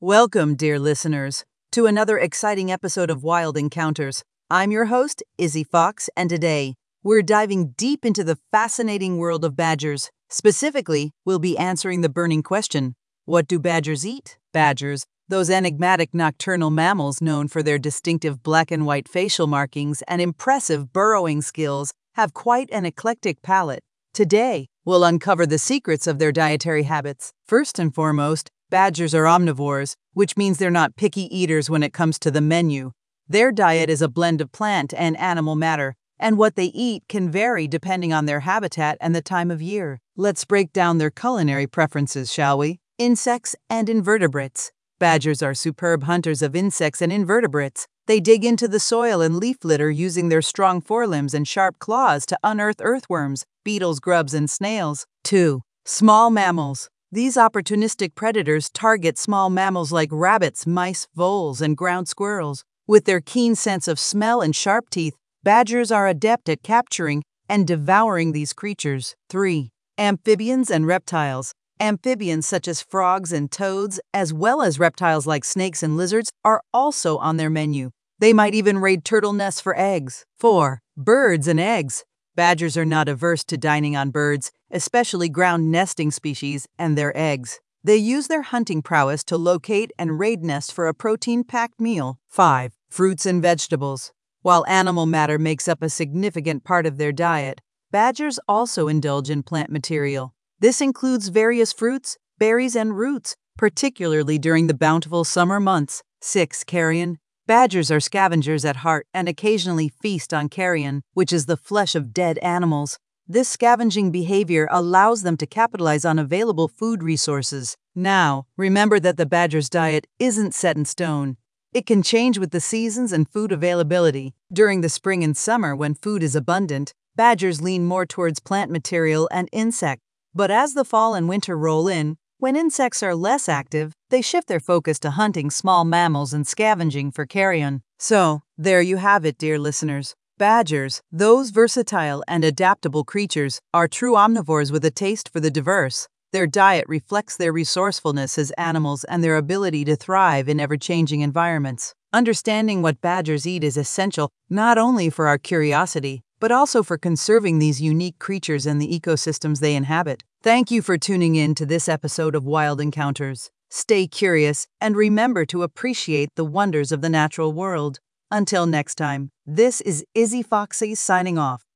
Welcome, dear listeners, to another exciting episode of Wild Encounters. I'm your host, Izzy Fox, and today we're diving deep into the fascinating world of badgers. Specifically, we'll be answering the burning question What do badgers eat? Badgers, those enigmatic nocturnal mammals known for their distinctive black and white facial markings and impressive burrowing skills, have quite an eclectic palate. Today, we'll uncover the secrets of their dietary habits. First and foremost, Badgers are omnivores, which means they're not picky eaters when it comes to the menu. Their diet is a blend of plant and animal matter, and what they eat can vary depending on their habitat and the time of year. Let's break down their culinary preferences, shall we? Insects and invertebrates. Badgers are superb hunters of insects and invertebrates. They dig into the soil and leaf litter using their strong forelimbs and sharp claws to unearth earthworms, beetles, grubs, and snails. 2. Small mammals. These opportunistic predators target small mammals like rabbits, mice, voles, and ground squirrels. With their keen sense of smell and sharp teeth, badgers are adept at capturing and devouring these creatures. 3. Amphibians and reptiles. Amphibians such as frogs and toads, as well as reptiles like snakes and lizards, are also on their menu. They might even raid turtle nests for eggs. 4. Birds and eggs. Badgers are not averse to dining on birds, especially ground nesting species, and their eggs. They use their hunting prowess to locate and raid nests for a protein packed meal. 5. Fruits and vegetables. While animal matter makes up a significant part of their diet, badgers also indulge in plant material. This includes various fruits, berries, and roots, particularly during the bountiful summer months. 6. Carrion. Badgers are scavengers at heart and occasionally feast on carrion, which is the flesh of dead animals. This scavenging behavior allows them to capitalize on available food resources. Now, remember that the badger's diet isn't set in stone. It can change with the seasons and food availability. During the spring and summer, when food is abundant, badgers lean more towards plant material and insect. But as the fall and winter roll in, when insects are less active, they shift their focus to hunting small mammals and scavenging for carrion. So, there you have it, dear listeners. Badgers, those versatile and adaptable creatures, are true omnivores with a taste for the diverse. Their diet reflects their resourcefulness as animals and their ability to thrive in ever changing environments. Understanding what badgers eat is essential not only for our curiosity, but also for conserving these unique creatures and the ecosystems they inhabit. Thank you for tuning in to this episode of Wild Encounters. Stay curious and remember to appreciate the wonders of the natural world. Until next time, this is Izzy Foxy signing off.